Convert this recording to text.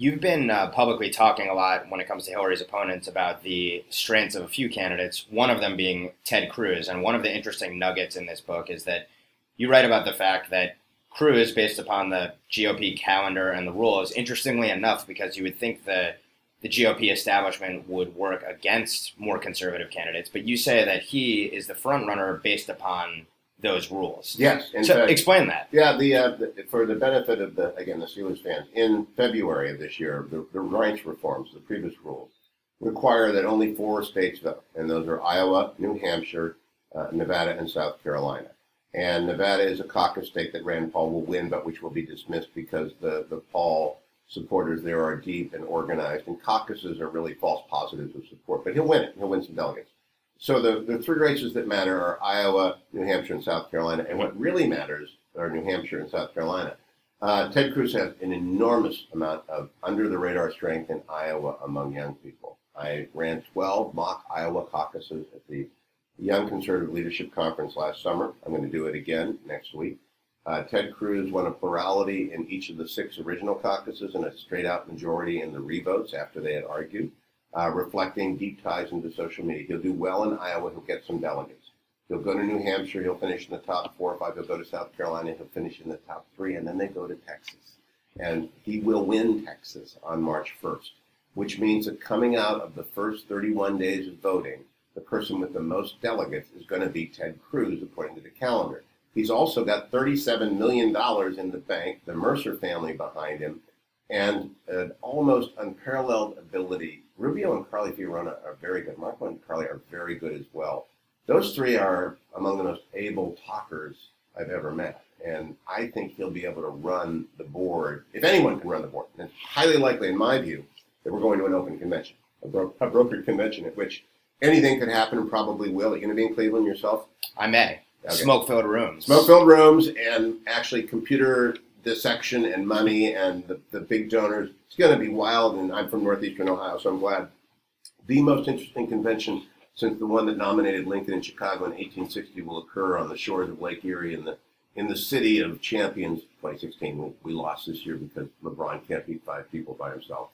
You've been uh, publicly talking a lot when it comes to Hillary's opponents about the strengths of a few candidates, one of them being Ted Cruz. And one of the interesting nuggets in this book is that you write about the fact that Cruz, based upon the GOP calendar and the rules, interestingly enough, because you would think the the GOP establishment would work against more conservative candidates, but you say that he is the front runner based upon those rules. Yes, in so fact, explain that. yeah. The, uh, the for the benefit of the again the Steelers fans, in February of this year, the, the rights reforms, the previous rules, require that only four states vote, and those are Iowa, New Hampshire, uh, Nevada, and South Carolina. And Nevada is a caucus state that Rand Paul will win, but which will be dismissed because the the Paul supporters there are deep and organized, and caucuses are really false positives of support. But he'll win it. He'll win some delegates. So the, the three races that matter are Iowa, New Hampshire, and South Carolina. And what really matters are New Hampshire and South Carolina. Uh, Ted Cruz has an enormous amount of under the radar strength in Iowa among young people. I ran 12 mock Iowa caucuses at the Young Conservative Leadership Conference last summer. I'm going to do it again next week. Uh, Ted Cruz won a plurality in each of the six original caucuses and a straight out majority in the revotes after they had argued, uh, reflecting deep ties into social media. He'll do well in Iowa, he'll get some delegates. He'll go to New Hampshire, he'll finish in the top four or five. He'll go to South Carolina, he'll finish in the top three, and then they go to Texas. And he will win Texas on March 1st, which means that coming out of the first 31 days of voting, the person with the most delegates is going to be Ted Cruz, according to the calendar. He's also got $37 million in the bank, the Mercer family behind him, and an almost unparalleled ability. Rubio and Carly Fiorina are very good. Marco and Carly are very good as well. Those three are among the most able talkers I've ever met. And I think he'll be able to run the board, if anyone can run the board. And it's highly likely, in my view, that we're going to an open convention, a, bro- a brokered convention at which anything could happen and probably will. Are you going to be in Cleveland yourself? I may. Okay. Smoke filled rooms. smoke filled rooms and actually computer dissection and money and the, the big donors. It's going to be wild. And I'm from Northeastern Ohio, so I'm glad. The most interesting convention since the one that nominated Lincoln in Chicago in 1860 will occur on the shores of Lake Erie in the in the city of champions 2016. We, we lost this year because LeBron can't beat five people by himself.